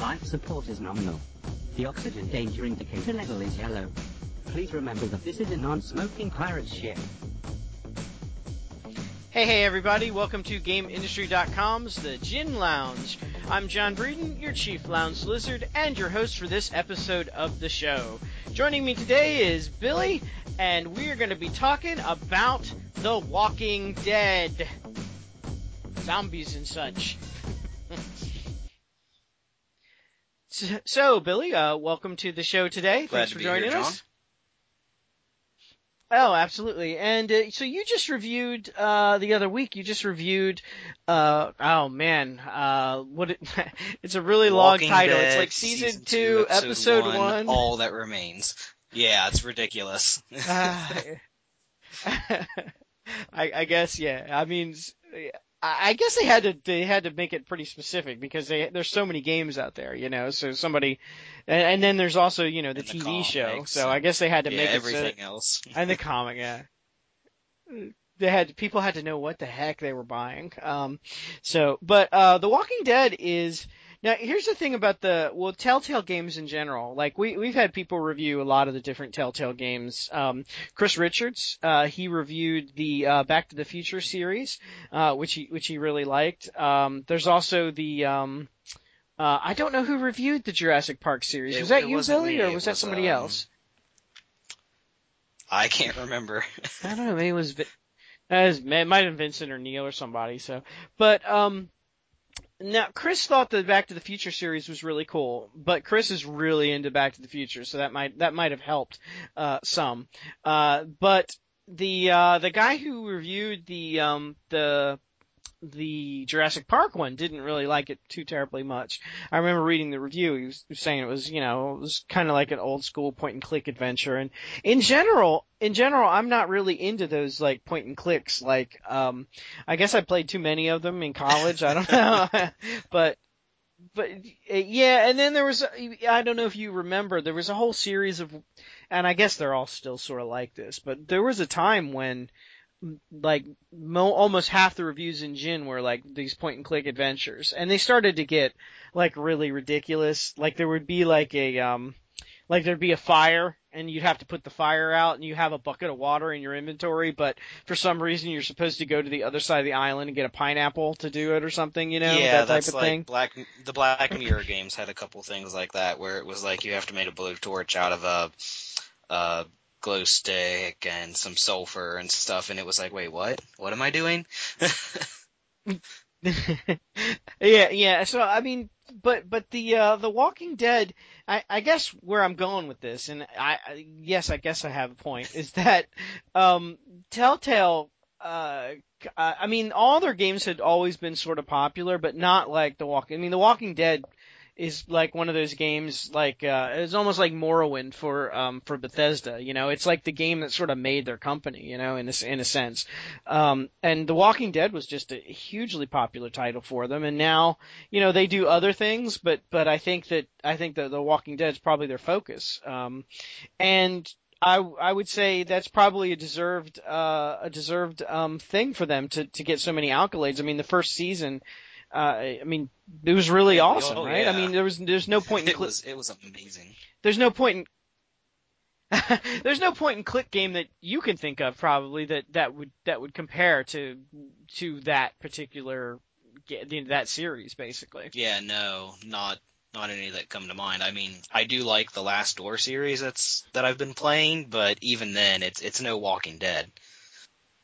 Life support is nominal. The oxygen danger indicator level is yellow. Please remember that this is a non-smoking pirate ship. Hey, hey, everybody. Welcome to GameIndustry.com's The Gin Lounge. I'm John Breeden, your chief lounge lizard, and your host for this episode of the show. Joining me today is Billy, and we are going to be talking about The Walking Dead. Zombies and such. So, so, Billy, uh, welcome to the show today. Glad Thanks to for be joining here, us. Oh, absolutely. And uh, so you just reviewed uh, the other week. You just reviewed. Uh, oh man, uh, what? It, it's a really Walking long title. Dead, it's like season, two, episode, one, one. All that remains. Yeah, it's ridiculous. Uh, I, I guess yeah. I mean, I guess they had to they had to make it pretty specific because they, there's so many games out there, you know. So somebody, and, and then there's also you know the the TV show. So I guess they had to yeah, make it so, everything else. and the comic, yeah. They had people had to know what the heck they were buying. Um, so, but uh, The Walking Dead is now. Here's the thing about the well, Telltale games in general. Like we we've had people review a lot of the different Telltale games. Um, Chris Richards, uh, he reviewed the uh, Back to the Future series, uh, which he which he really liked. Um, there's also the um, uh, I don't know who reviewed the Jurassic Park series. It- was that you, Billy, me, or it was that somebody um, else? I can't remember. I don't know. Maybe it was. As it might have been Vincent or Neil or somebody. So, but um, now Chris thought the Back to the Future series was really cool, but Chris is really into Back to the Future, so that might that might have helped uh, some. Uh, but the uh, the guy who reviewed the um the the Jurassic Park one didn't really like it too terribly much. I remember reading the review. He was, saying it was, you know, it was kind of like an old school point and click adventure. And in general, in general, I'm not really into those like point and clicks. Like, um, I guess I played too many of them in college. I don't know, but. But uh, yeah, and then there was I don't know if you remember there was a whole series of, and I guess they're all still sort of like this, but there was a time when like mo- almost half the reviews in Gin were like these point and click adventures, and they started to get like really ridiculous. Like there would be like a um, like there'd be a fire, and you'd have to put the fire out, and you have a bucket of water in your inventory, but for some reason you're supposed to go to the other side of the island and get a pineapple to do it or something, you know, yeah, that type that's of like thing. Black. The Black Mirror games had a couple things like that, where it was like you have to make a blowtorch out of a, a glow stick and some sulfur and stuff, and it was like, wait, what? What am I doing? yeah, yeah. So I mean, but but the uh, the Walking Dead. I, I guess where I'm going with this, and I yes, I guess I have a point, is that um, Telltale. Uh, I mean, all their games had always been sort of popular, but not like the Walking. I mean, the Walking Dead is like one of those games like uh it's almost like Morrowind for um for Bethesda, you know. It's like the game that sort of made their company, you know, in a, in a sense. Um and The Walking Dead was just a hugely popular title for them and now, you know, they do other things, but but I think that I think that The Walking Dead is probably their focus. Um and I I would say that's probably a deserved uh a deserved um thing for them to to get so many accolades. I mean, the first season uh, I mean, it was really Yeah, awesome, right? I mean, there was there's no point in it cli- was it was amazing. there's no point in there's no point in click game that you can think of probably that that would that would compare to to that particular that series basically. Yeah, no, not not any that come to mind. I mean, I do like the Last Door series that's that I've been playing, but even then, it's it's no Walking Dead.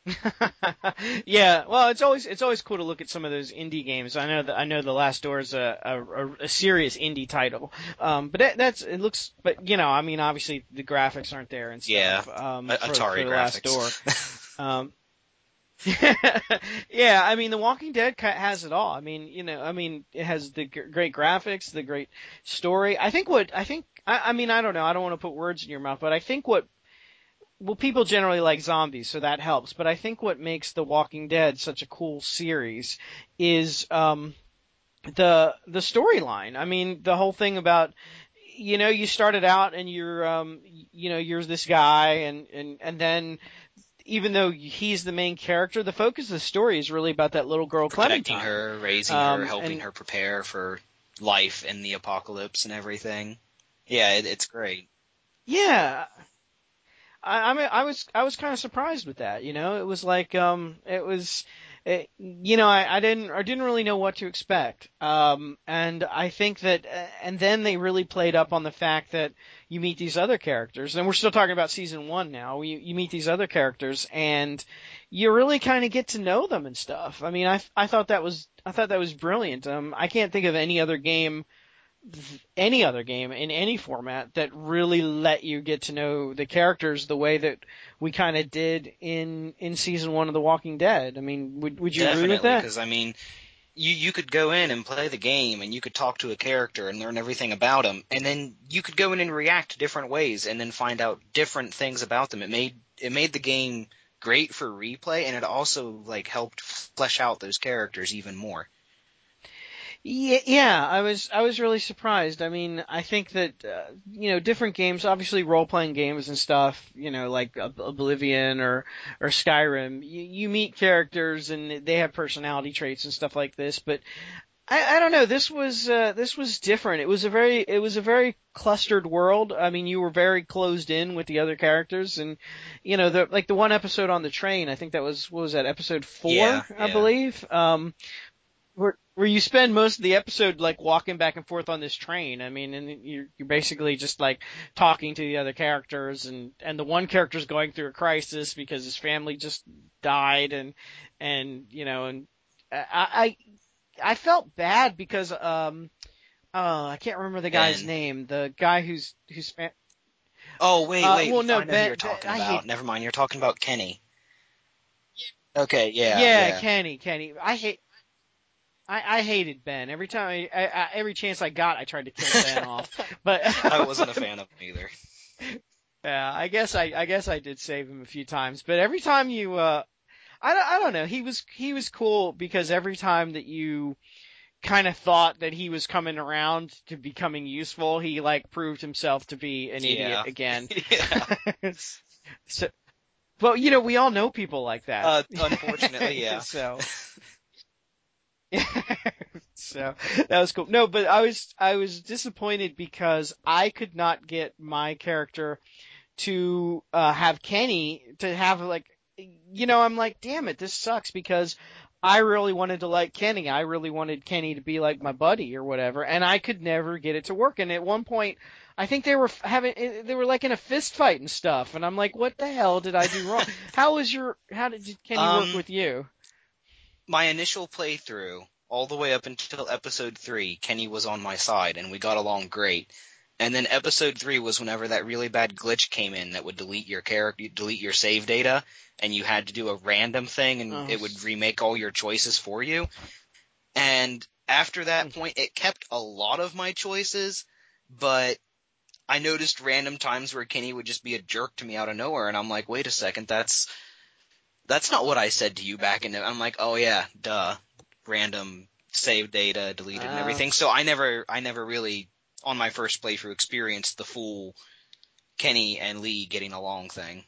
yeah, well, it's always it's always cool to look at some of those indie games. I know that I know the Last Door is a, a, a serious indie title, um, but that, that's it looks. But you know, I mean, obviously the graphics aren't there and stuff. Yeah, um, for, Atari for the Last Door. graphics. Um, yeah, I mean, The Walking Dead has it all. I mean, you know, I mean, it has the g- great graphics, the great story. I think what I think, I, I mean, I don't know, I don't want to put words in your mouth, but I think what, well, people generally like zombies, so that helps. But I think what makes The Walking Dead such a cool series is um, the the storyline. I mean, the whole thing about you know, you started out and you're, um, you know, you're this guy, and and and then even though he's the main character, the focus of the story is really about that little girl Protecting Clementine. her, raising Um, her, helping and- her prepare for life in the apocalypse and everything. Yeah, it, it's great. Yeah. I, I mean, I was, I was kind of surprised with that, you know, it was like, um, it was, it, you know, I, I didn't, I didn't really know what to expect. Um, and I think that, uh, and then they really played up on the fact that you meet these other characters, and we're still talking about season one now. You, you meet these other characters, and you really kind of get to know them and stuff. I mean, I, I thought that was, I thought that was brilliant. Um, I can't think of any other game any other game in any format that really let you get to know the characters the way that we kind of did in in season one of The Walking Dead. I mean, would would you Definitely, agree with that? Because I mean, you you could go in and play the game, and you could talk to a character and learn everything about them, and then you could go in and react different ways, and then find out different things about them. It made it made the game great for replay, and it also like helped flesh out those characters even more. Yeah, yeah, I was I was really surprised. I mean, I think that uh, you know different games, obviously role playing games and stuff, you know, like Oblivion or or Skyrim, you, you meet characters and they have personality traits and stuff like this. But I, I don't know. This was uh, this was different. It was a very it was a very clustered world. I mean, you were very closed in with the other characters, and you know, the like the one episode on the train. I think that was what was that episode four, Yeah, I yeah. believe. Um, where where you spend most of the episode like walking back and forth on this train. I mean, and you're you're basically just like talking to the other characters, and and the one character's going through a crisis because his family just died, and and you know, and I I, I felt bad because um. Oh, I can't remember the guy's Ben. name. The guy who's who's fa- Oh wait, Uh, wait. well, no, I know who Ben- you're talking I about. hate- Never mind. You're talking about Kenny. Okay, yeah, yeah, yeah. Kenny, Kenny. I hate. I, I hated Ben. Every time, I, I, I, every chance I got, I tried to kill Ben off. But I wasn't a fan of him either. Yeah, I guess I, I guess I did save him a few times, but every time you, uh, I don't, I don't know. He was, he was cool because every time that you kind of thought that he was coming around to becoming useful, he like proved himself to be an Yeah. idiot again. yeah. so, well, you know, we all know people like that. Uh, unfortunately, yeah. so. so that was cool. No, but I was I was disappointed because I could not get my character to uh have Kenny to have like you know I'm like damn it this sucks because I really wanted to like Kenny. I really wanted Kenny to be like my buddy or whatever and I could never get it to work and at one point I think they were having they were like in a fist fight and stuff and I'm like what the hell did I do wrong? how was your how did Kenny work Um, with you? My initial playthrough, all the way up until episode three, Kenny was on my side, and we got along great. And then episode three was whenever that really bad glitch came in that would delete your character, delete your save data, and you had to do a random thing, and Oh. it would remake all your choices for you. And after that hmm. point, it kept a lot of my choices, but I noticed random times where Kenny would just be a jerk to me out of nowhere, and I'm like, wait a second, that's that's not what I said to you back in the. I'm like, oh yeah, duh, random save data deleted and everything. So I never, I never really on my first playthrough experienced the full Kenny and Lee getting along thing.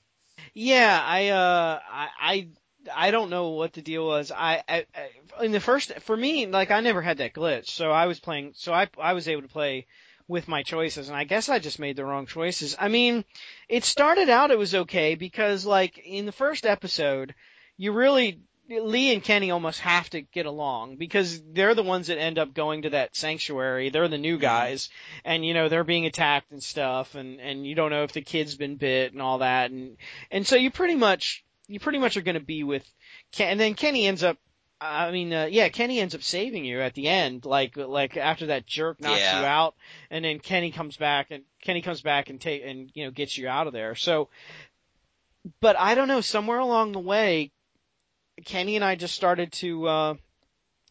Yeah, I uh I I I don't know what the deal was. I, I, I in the first for me like I never had that glitch. So I was playing so I I was able to play with my choices and I guess I just made the wrong choices. I mean, it started out it was okay because like in the first episode, you really Lee and Kenny almost have to get along because they're the ones that end up going to that sanctuary. They're the new mm-hmm. guys and you know they're being attacked and stuff and and you don't know if the kid's been bit and all that and and so you pretty much you pretty much are going to be with Ken and then Kenny ends up I mean uh, yeah Kenny ends up saving you at the end like like after that jerk knocks Yeah. you out and then Kenny comes back and Kenny comes back and take and you know gets you out of there. So but I don't know somewhere along the way Kenny and I just started to uh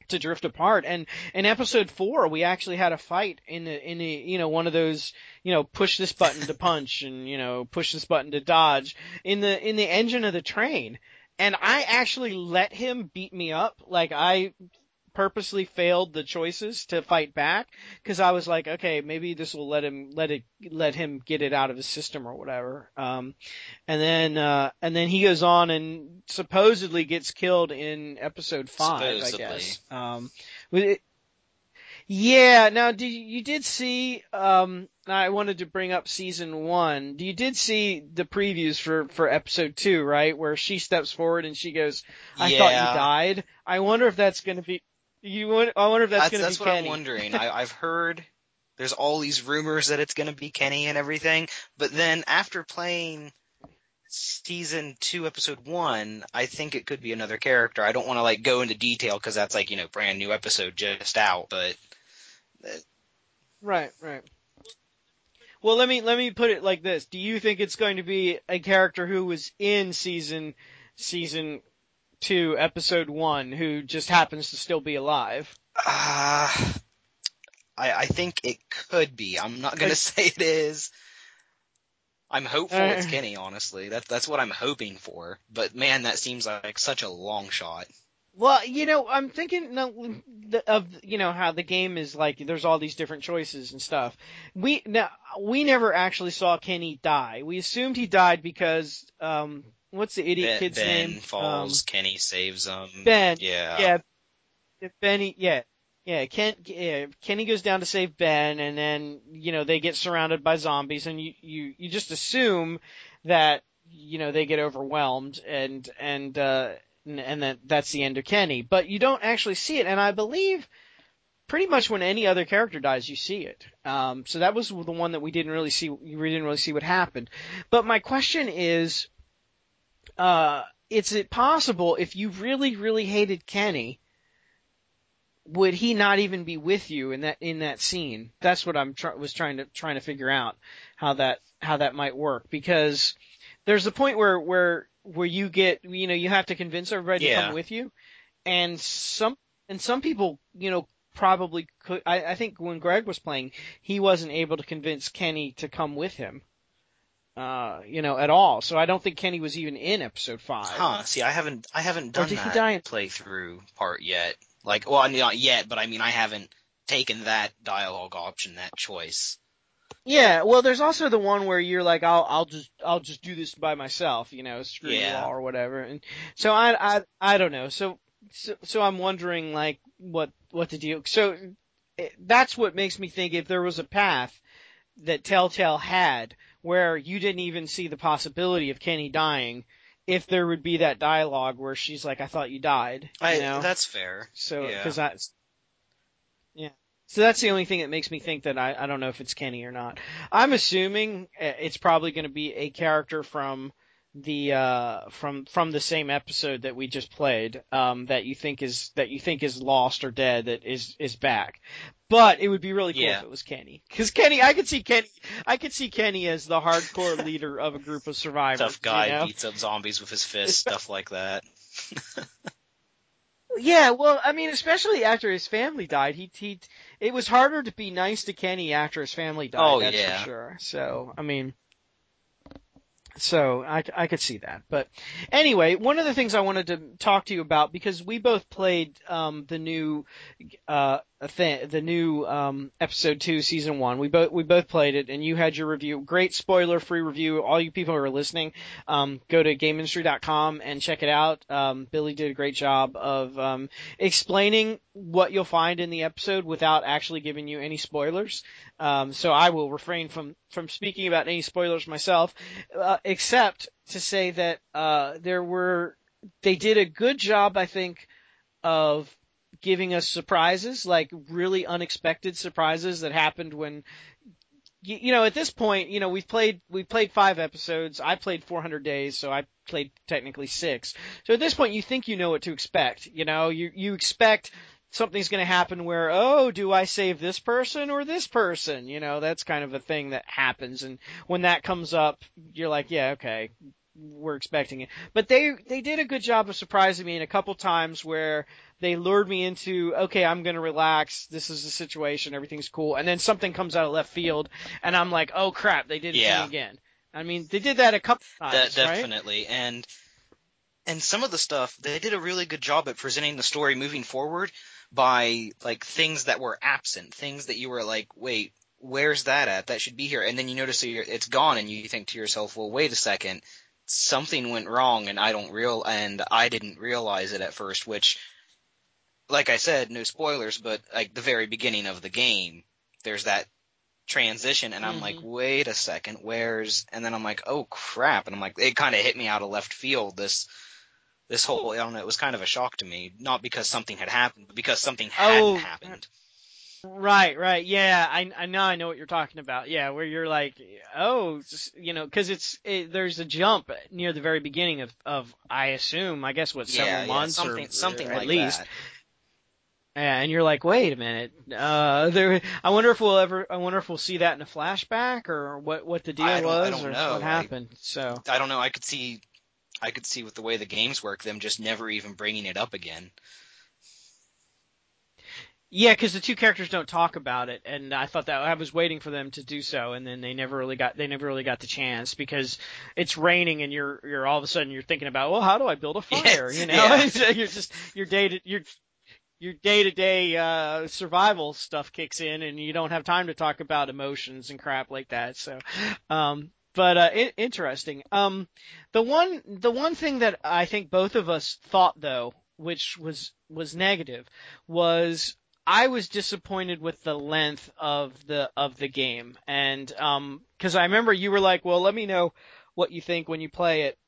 to drift apart. And in episode 4 we actually had a fight in the in the you know one of those you know push this button to punch and you know push this button to dodge in the in the engine of the train and I actually let him beat me up like I purposely failed the choices to fight back because I was like okay maybe this will let him let it let him get it out of his system or whatever um and then uh and then he goes on and supposedly gets killed in episode 5 I guess um it, Yeah. Now, did you, you did see? Um, I wanted to bring up season one. Do you did see the previews for for episode two, right? Where she steps forward and she goes, "I thought you died." I wonder if that's going to be. You. I wonder if that's, That's, going to be that's what Kenny. I'm wondering. I, I've heard there's all these rumors that it's going to be Kenny and everything, but then after playing season two, episode one, I think it could be another character. I don't want to like go into detail because that's like you know brand new episode just out, but Right, right. Well, let me let me put it like this: Do you think it's going to be a character who was in season season two, episode one, who just happens to still be alive? uh, I, I think it could be. I'm not going to say it is. I'm hopeful it's Uh. Kenny, honestly. That's that's what I'm hoping for. But man, that seems like such a long shot. Well, you know, I'm thinking of you know how the game is like. There's all these different choices and stuff. We now we never actually saw Kenny die. We assumed he died because um, what's the idiot Ben, kid's ben name? falls, Kenny saves him. Um, Ben. Yeah. Yeah, if Benny, yeah, yeah, Ken, yeah, Kenny goes down to save Ben, and then you know they get surrounded by zombies, and you you you just assume that you know they get overwhelmed, and and uh, and, and that that's the end of Kenny, but you don't actually see it, and I believe. Pretty much when any other character dies, you see it. Um, so that was the one that we didn't really see. We didn't really see what happened. But my question is, uh, is it possible if you really, really hated Kenny, would he not even be with you in that in that scene? That's what I'm try- was trying to trying to figure out how that how that might work because there's a point where where where you get you know you have to convince everybody to come with you, and some and some people you know probably could. I, I think when Greg was playing, he wasn't able to convince Kenny to come with him. Uh, you know, at all. So I don't think Kenny was even in episode five. Huh. See, I haven't I haven't done did he that die in- playthrough part yet. Like, well, not yet, but I mean, I haven't taken that dialogue option, that choice. Yeah, well, there's also the one where you're like, I'll, I'll just, I'll just do this by myself, you know, screw you Yeah. all or whatever. And so I, I, I don't know. So, so, so I'm wondering like what, what to do. So eh, that's what makes me think if there was a path that Telltale had where you didn't even see the possibility of Kenny dying, if there would be that dialogue where she's like, I thought you died, you I, know? That's fair. So, because I, yeah. So that's the only thing that makes me think that I, I don't know if it's Kenny or not. I'm assuming uh, it's probably going to be a character from the uh from from the same episode that we just played um that you think is that you think is lost or dead that is is back but it would be really cool Yeah. if it was Kenny because Kenny I could see Kenny I could see Kenny as the hardcore leader of a group of survivors Tough guy you know? beats up zombies with his fist, stuff like that. Yeah, well, I mean, especially after his family died, he he it was harder to be nice to Kenny after his family died. Oh, that's yeah. for sure. So, I mean, so I I could see that. But anyway, one of the things I wanted to talk to you about because we both played um the new uh th- the new um episode 2 season 1. We both we both played it and you had your review. Great spoiler free review. All you people who are listening, um go to gameindustry.com and check it out. Um Billy did a great job of um explaining what you'll find in the episode without actually giving you any spoilers. Um so I will refrain from from speaking about any spoilers myself uh, except to say that uh there were they did a good job I think of giving us surprises, like really unexpected surprises that happened when you, know, at this point, you know, we've played we've played five episodes. I played 400 days, so I played technically six. So at this point, you think you know what to expect. You know, you you expect something's going to happen where, oh, do I save this person or this person? You know, that's kind of a thing that happens, and when that comes up, you're like, yeah, okay, we're expecting it. But they they did a good job of surprising me in a couple times where they lured me into okay, I'm gonna relax. This is the situation. Everything's cool. And then something comes out of left field, and I'm like, oh crap, they did it Yeah. again. I mean, they did that a couple times, That right? definitely. And and some of the stuff they did a really good job at presenting the story moving forward by like things that were absent, things that you were like, wait, where's that at? That should be here. And then you notice it's gone, and you think to yourself, well, wait a second, something went wrong, and I don't real and I didn't realize it at first, which. like I said, no spoilers, but like the very beginning of the game, there's that transition and I'm like, Mm-hmm. wait a second, where's, and then I'm like, oh crap. And I'm like, it kind of hit me out of left field. This, this whole, I don't know, it was kind of a shock to me. Not because something had happened, but because something hadn't Oh, happened. Right, right, yeah. I I know I know what you're talking about. Yeah, where you're like, oh, you know, because it's it, there's a jump near the very beginning of of I assume I guess what several yeah, months something, or something at like least. that. Yeah, and you're like, wait a minute. Uh, there. I wonder if we'll ever. I wonder if we'll see that in a flashback or what what the deal I I was or know. what I- happened. So I don't know. I could see, I could see with the way the games work, them just never even bringing it up again. Yeah, because the two characters don't talk about it, and I thought that I was waiting for them to do so, and then they never really got they never really got the chance because it's raining, and you're you're all of a sudden you're thinking about well how do I build a fire, Yes, you know? yeah. So you're just your day to your your day to day uh survival stuff kicks in, and you don't have time to talk about emotions and crap like that. So, um, but uh, i interesting. Um, the one the one thing that I think both of us thought though, which was was negative, was I was disappointed with the length of the of the game, and um, because I remember you were like, "Well, let me know what you think when you play it,"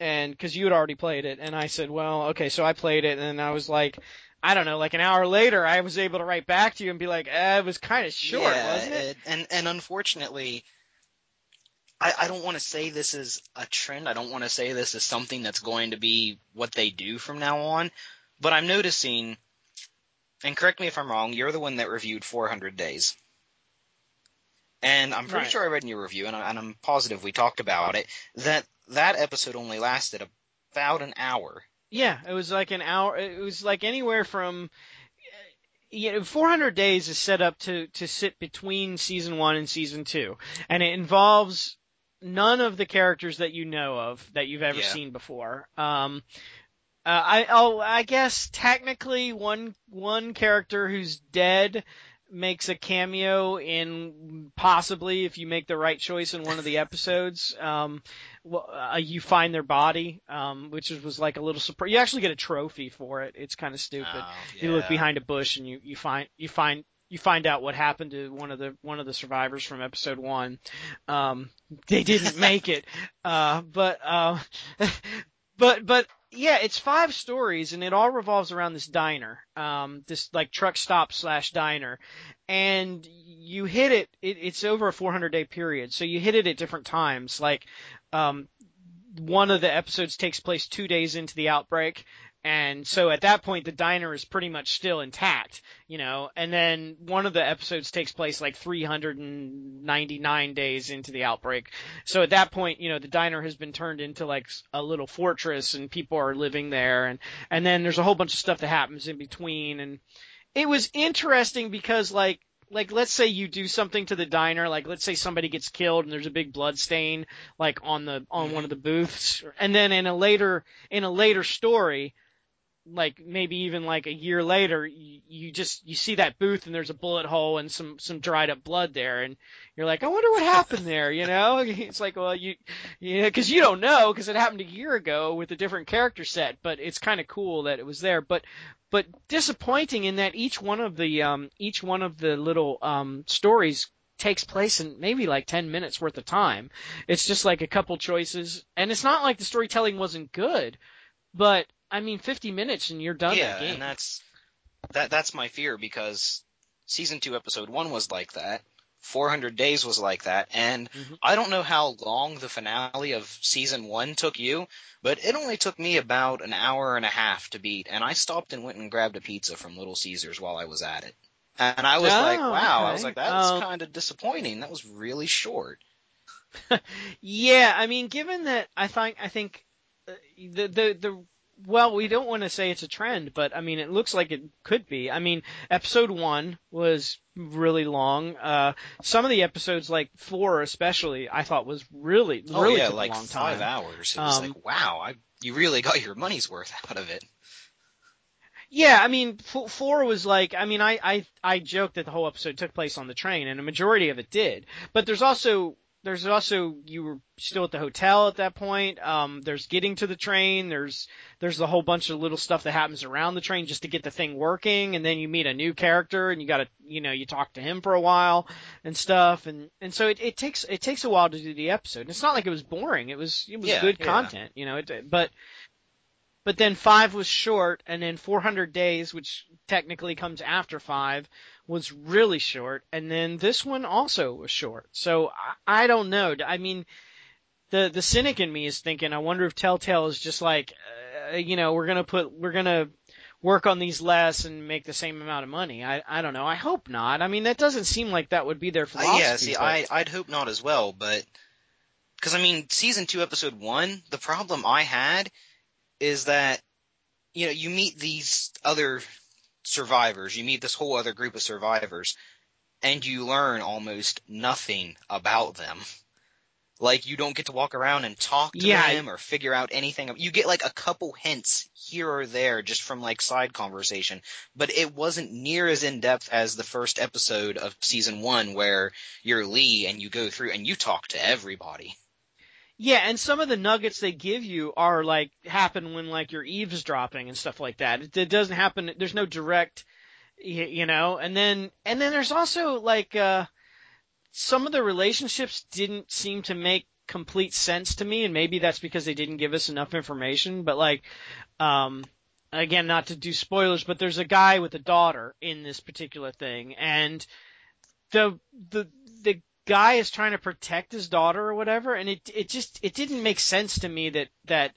and because you had already played it, and I said, "Well, okay." So I played it, and I was like, I don't know, like an hour later, I was able to write back to you and be like, eh, "It was kind of short, yeah, wasn't it?" And and unfortunately, I, I don't want to say this is a trend. I don't want to say this is something that's going to be what they do from now on. But I'm noticing, and correct me if I'm wrong. You're the one that reviewed 400 Days. And I'm pretty Right. sure I read in your review, and, I, and I'm positive we talked about it, that that episode only lasted about an hour. Yeah, it was like an hour. It was like anywhere from. You know, 400 days is set up to to sit between season one and season two, and it involves none of the characters that you know of that you've ever Yeah. seen before. Um, uh, I oh, I guess technically one one character who's dead makes a cameo in possibly if you make the right choice in one of the episodes. Um, well, uh, you find their body, um, which is, was like a little surprise. You actually get a trophy for it. It's kind of stupid. Oh, You look behind a bush and you, you find you find you find out what happened to one of the one of the survivors from episode one. Um, they didn't make it, uh, but uh, but but yeah, it's five stories and it all revolves around this diner, um, this like truck stop slash diner, and you hit it, it. It's over a 400 day period, so you hit it at different times. Like, um, one of the episodes takes place two days into the outbreak. And so at that point, the diner is pretty much still intact, you know, and then one of the episodes takes place like 399 days into the outbreak. So at that point, you know, the diner has been turned into like a little fortress and people are living there. And, and then there's a whole bunch of stuff that happens in between. And it was interesting because like, like let's say you do something to the diner, like let's say somebody gets killed and there's a big blood stain like on the on one of the booths, and then in a later in a later story, like maybe even like a year later, you, you just you see that booth and there's a bullet hole and some some dried up blood there, and you're like, I wonder what happened there, you know? It's like, well, you yeah, because you don't know because it happened a year ago with a different character set, but it's kind of cool that it was there, but but disappointing in that each one of the um each one of the little um stories takes place in maybe like 10 minutes worth of time. It's just like a couple choices and it's not like the storytelling wasn't good, but I mean 50 minutes and you're done yeah, and that's that that's my fear because season two, episode one was like that. 400 days was like that, and Mhm. I don't know how long the finale of season one took you, but it only took me about an hour and a half to beat, and I stopped and went and grabbed a pizza from Little Caesars while I was at it. And I was Oh, like, wow, I was like, that was Um, kind of disappointing. That was really short. Yeah, I mean, given that I think I think uh, the the the well, we don't want to say it's a trend, but I mean, it looks like it could be. I mean, episode one was really long. Uh, some of the episodes, like four especially, I thought was really Oh really yeah, took like a long five time. hours. It was Um, like, wow, I you really got your money's worth out of it. Yeah, I mean, four was like, I mean, I, I, I joked that the whole episode took place on the train, and a majority of it did. But there's also there's also you were still at the hotel at that point. Um, there's getting to the train. There's there's a whole bunch of little stuff that happens around the train just to get the thing working, and then you meet a new character and you got to you know you talk to him for a while and stuff, and and so it, it takes it takes a while to do the episode. And it's not like it was boring. It was it was Yeah, good yeah. content, you know. It, but but then five was short, and then 400 days, which technically comes after five, was really short, and then this one also was short. So I, I don't know. I mean, the the cynic in me is thinking, I wonder if Telltale is just like, uh, you know, we're gonna put, we're gonna work on these less and make the same amount of money. I I don't know. I hope not. I mean, that doesn't seem like that would be their Uh, philosophy. yeah, see, but- I I'd hope not as well, but because I mean, season two, episode one, the problem I had is that you know you meet these other survivors, you meet this whole other group of survivors, and you learn almost nothing about them. Like you don't get to walk around and talk to Yeah. them or figure out anything. You get like a couple hints here or there just from like side conversation, but it wasn't near as in depth as the first episode of season one where you're Lee and you go through and you talk to everybody. Yeah, and some of the nuggets they give you are like happen when like you're eavesdropping and stuff like that. It, it doesn't happen. There's no direct, you know. And then and then there's also like uh some of the relationships didn't seem to make complete sense to me, and maybe that's because they didn't give us enough information. But like, um, again, not to do spoilers, but there's a guy with a daughter in this particular thing, and the the the guy is trying to protect his daughter or whatever, and it it just it didn't make sense to me that that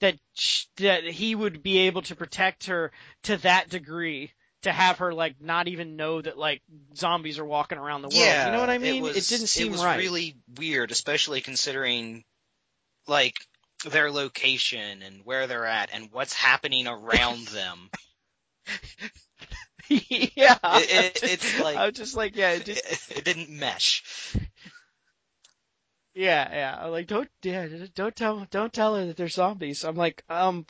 that sh- that he would be able to protect her to that degree to have her like not even know that like zombies are walking around the world. Yeah, you know what I mean? It, was, didn't seem it was right. really weird, especially considering like their location and where they're at and what's happening around them. yeah, It- it- it's like- I was just like yeah, it just, it, didn't mesh. Yeah, yeah. I'm like, don't, yeah, don't tell, don't tell her that they're zombies. I'm like, um,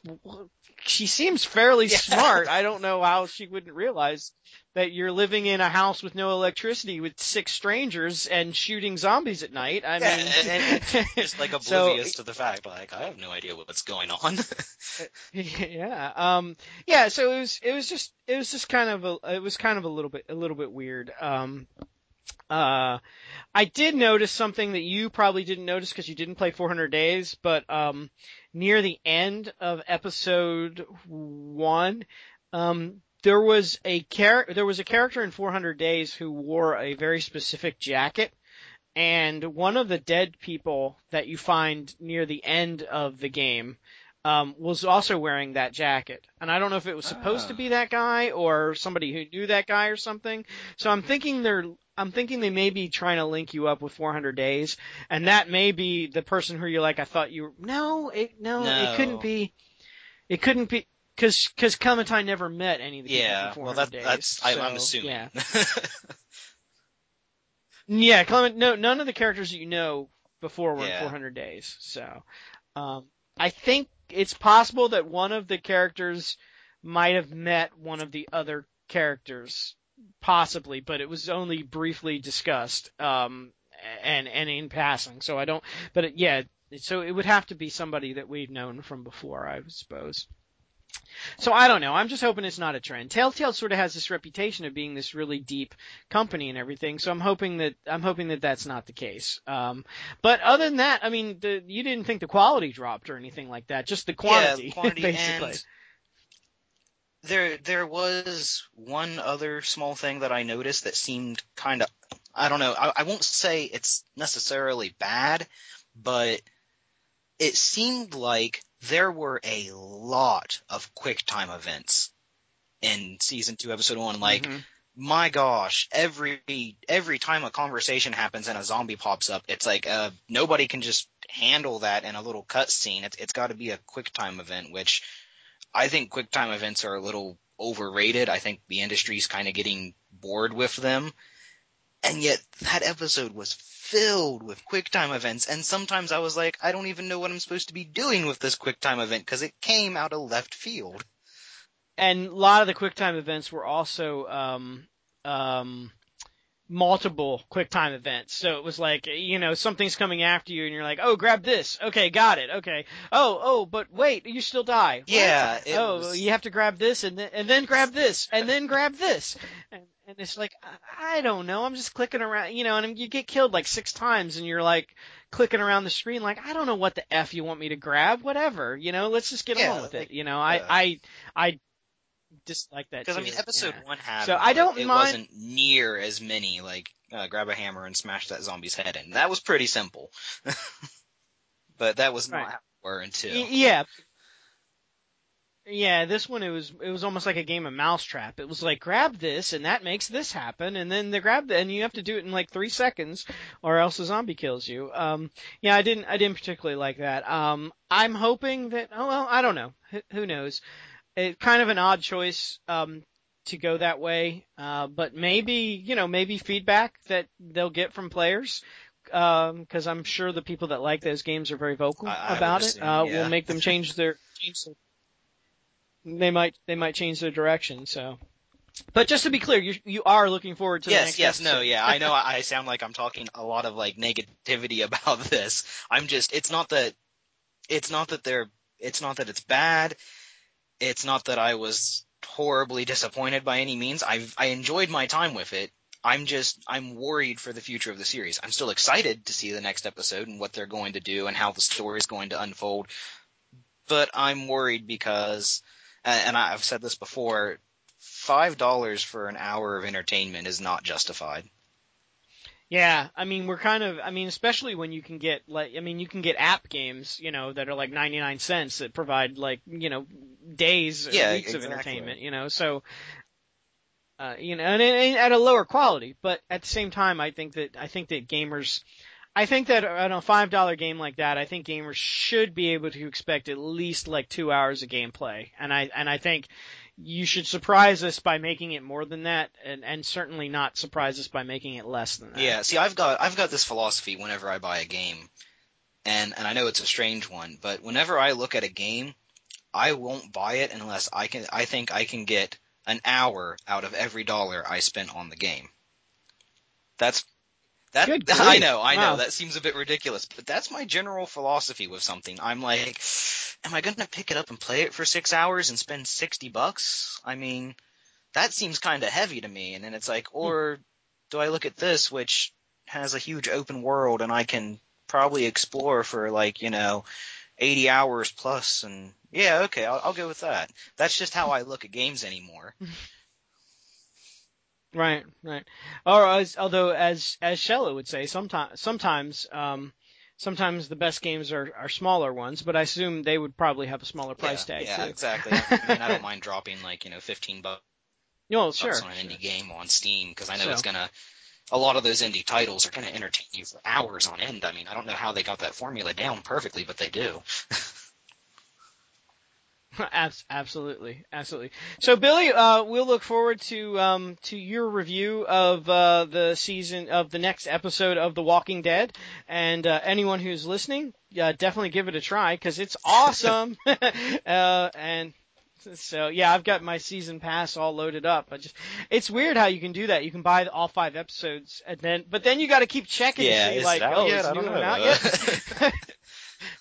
she seems fairly Yeah. smart. I don't know how she wouldn't realize that you're living in a house with no electricity with six strangers and shooting zombies at night. I Yeah, mean, and- and just like So- oblivious to the fact, like I have no idea what's going on. yeah, um, yeah. So it was, it was just, it was just kind of a, it was kind of a little bit, a little bit weird. Um, uh, I did notice something that you probably didn't notice because you didn't play 400 Days, but um, near the end of episode one, um, there was a char- there was a character in 400 Days who wore a very specific jacket, and one of the dead people that you find near the end of the game um, was also wearing that jacket. And I don't know if it was supposed to Ah. be that guy or somebody who knew that guy or something. So I'm thinking they're I'm thinking they may be trying to link you up with 400 Days, and that may be the person who you're like I thought you were. No, it no, No. it couldn't be. It couldn't be because because Clementine never met any of the people yeah, well that Days. that's I, I'm assuming. Yeah, yeah, Clement. No, none of the characters that you know before were Yeah. in 400 Days. So, um, I think it's possible that one of the characters might have met one of the other characters, possibly, but it was only briefly discussed, um, and and in passing. So I don't. But it, yeah, so it would have to be somebody that we've known from before, I suppose. So I don't know. I'm just hoping it's not a trend. Telltale sort of has this reputation of being this really deep company and everything. So I'm hoping that I'm hoping that that's not the case. Um, but other than that, I mean, the, you didn't think the quality dropped or anything like that. Just the quantity, yeah, quantity basically. and there there was one other small thing that I noticed that seemed kind of I don't know. I, I won't say it's necessarily bad, but it seemed like there were a lot of QuickTime events in season two, episode one. Like Mhm. my gosh, every every time a conversation happens and a zombie pops up, it's like uh, nobody can just handle that in a little cutscene. It's it's got to be a QuickTime event, which I think QuickTime events are a little overrated. I think the industry's kind of getting bored with them, and yet that episode was filled with QuickTime events. And sometimes I was like, I don't even know what I'm supposed to be doing with this QuickTime event because it came out of left field. and a lot of the QuickTime events were also um, um, multiple quick time events. So it was like, you know, something's coming after you and you're like, oh, grab this. Okay, got it. Okay. Oh, oh, but wait, you still die. What? Yeah. Oh, was... you have to grab this and then, and then grab this and then grab this. And, and it's like, I don't know. I'm just clicking around, you know, and you get killed like six times and you're like clicking around the screen like, I don't know what the F you want me to grab. Whatever, you know, let's just get yeah, on with like, it. You know, I, uh, I, I dislike that Because I mean, episode Yeah. one had. So I don't mind it mind- wasn't near as many like uh, grab a hammer and smash that zombie's head in. That was pretty simple. but that was not Right. how we were in two. Y- Yeah. Yeah, this one it was it was almost like a game of mousetrap. It was like grab this and that makes this happen and then they grab that and you have to do it in like three seconds or else the zombie kills you. Um yeah, I didn't I didn't particularly like that. Um I'm hoping that oh well, I don't know. Who, who knows. It kind of an odd choice um to go that way. Uh but maybe, you know, maybe feedback that they'll get from players um cuz I'm sure the people that like those games are very vocal I- I about it. assume, uh yeah. will make them change their change their they might they might change their direction. So, but just to be clear, you you are looking forward to the yes, yes, no, yeah. I know I sound like I'm talking a lot of like negativity about this. I'm just it's not that it's not that they're it's not that it's bad. It's not that I was horribly disappointed by any means. I've I enjoyed my time with it. I'm just I'm worried for the future of the series. I'm still excited to see the next episode and what they're going to do and how the story is going to unfold. But I'm worried because and I've said this before, five dollars for an hour of entertainment is not justified. Yeah, I mean we're kind of I mean especially when you can get like I mean you can get app games you know that are like 99 cents that provide like you know days or Yeah, weeks of entertainment you know so uh, you know and, and at a lower quality. But at the same time I think that I think that gamers I think that on a five dollar game like that I think gamers should be able to expect at least like two hours of gameplay. And I and I think you should surprise us by making it more than that and, and certainly not surprise us by making it less than that. Yeah, see, I've got I've got this philosophy whenever I buy a game, and and I know it's a strange one, but whenever I look at a game, I won't buy it unless I can I think I can get an hour out of every dollar I spent on the game. That's that Good I know, I know Wow. that seems a bit ridiculous, but that's my general philosophy with something. I'm like, am I going to pick it up and play it for 6 hours and spend 60 bucks? I mean, that seems kind of heavy to me. And then it's like, or do I look at this, which has a huge open world and I can probably explore for like, you know, 80 hours plus and yeah, okay, I'll, I'll go with that. That's just how I look at games anymore. Right, right. Or as, although as as Shella would say, sometimes sometimes um sometimes the best games are are smaller ones, but I assume they would probably have a smaller price yeah, tag yeah, too. exactly. I mean, I don't mind dropping like, you know, 15 bucks Oh, sure. on an indie game on Steam because I know So- it's gonna. A lot of those indie titles are gonna entertain you for hours on end. I mean, I don't know how they got that formula down perfectly, but they do. Abs- absolutely, absolutely. So, Billy, uh, we'll look forward to um, to your review of uh, the season of the next episode of The Walking Dead, and uh, anyone who's listening, uh, definitely give it a try because it's awesome. uh, and so, yeah, I've got my season pass all loaded up. I just, it's weird how you can do that. You can buy all five episodes, and then, but then you got to keep checking to see, is like, oh, yet? is I new don't know. out yet?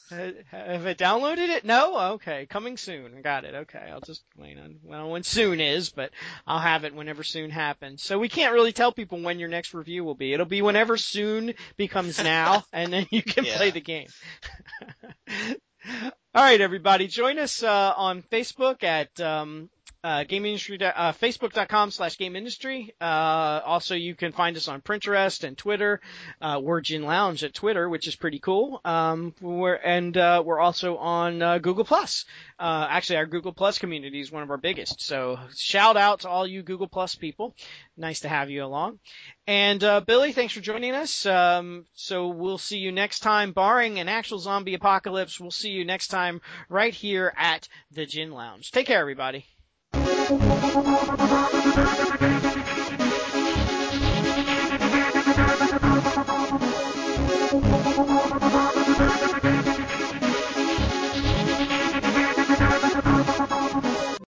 Have it downloaded it? No? Okay. Coming soon. Got it. Okay. I'll just wait on, well, when soon is, but I'll have it whenever soon happens. So we can't really tell people when your next review will be. It'll be whenever soon becomes now, and then you can Yeah. play the game. All right, everybody. Join us, uh, on Facebook at, um, uh, game industry, uh, facebook.com slash game industry. Uh, also you can find us on Pinterest and Twitter. Uh, we're Gin Lounge at Twitter, which is pretty cool. Um, we're, and, uh, we're also on, uh, Google Plus. Uh, actually our Google Plus community is one of our biggest. So shout out to all you Google Plus people. Nice to have you along. And, uh, Billy, thanks for joining us. Um, so we'll see you next time, barring an actual zombie apocalypse. We'll see you next time right here at the Gin Lounge. Take care, everybody. Thank you.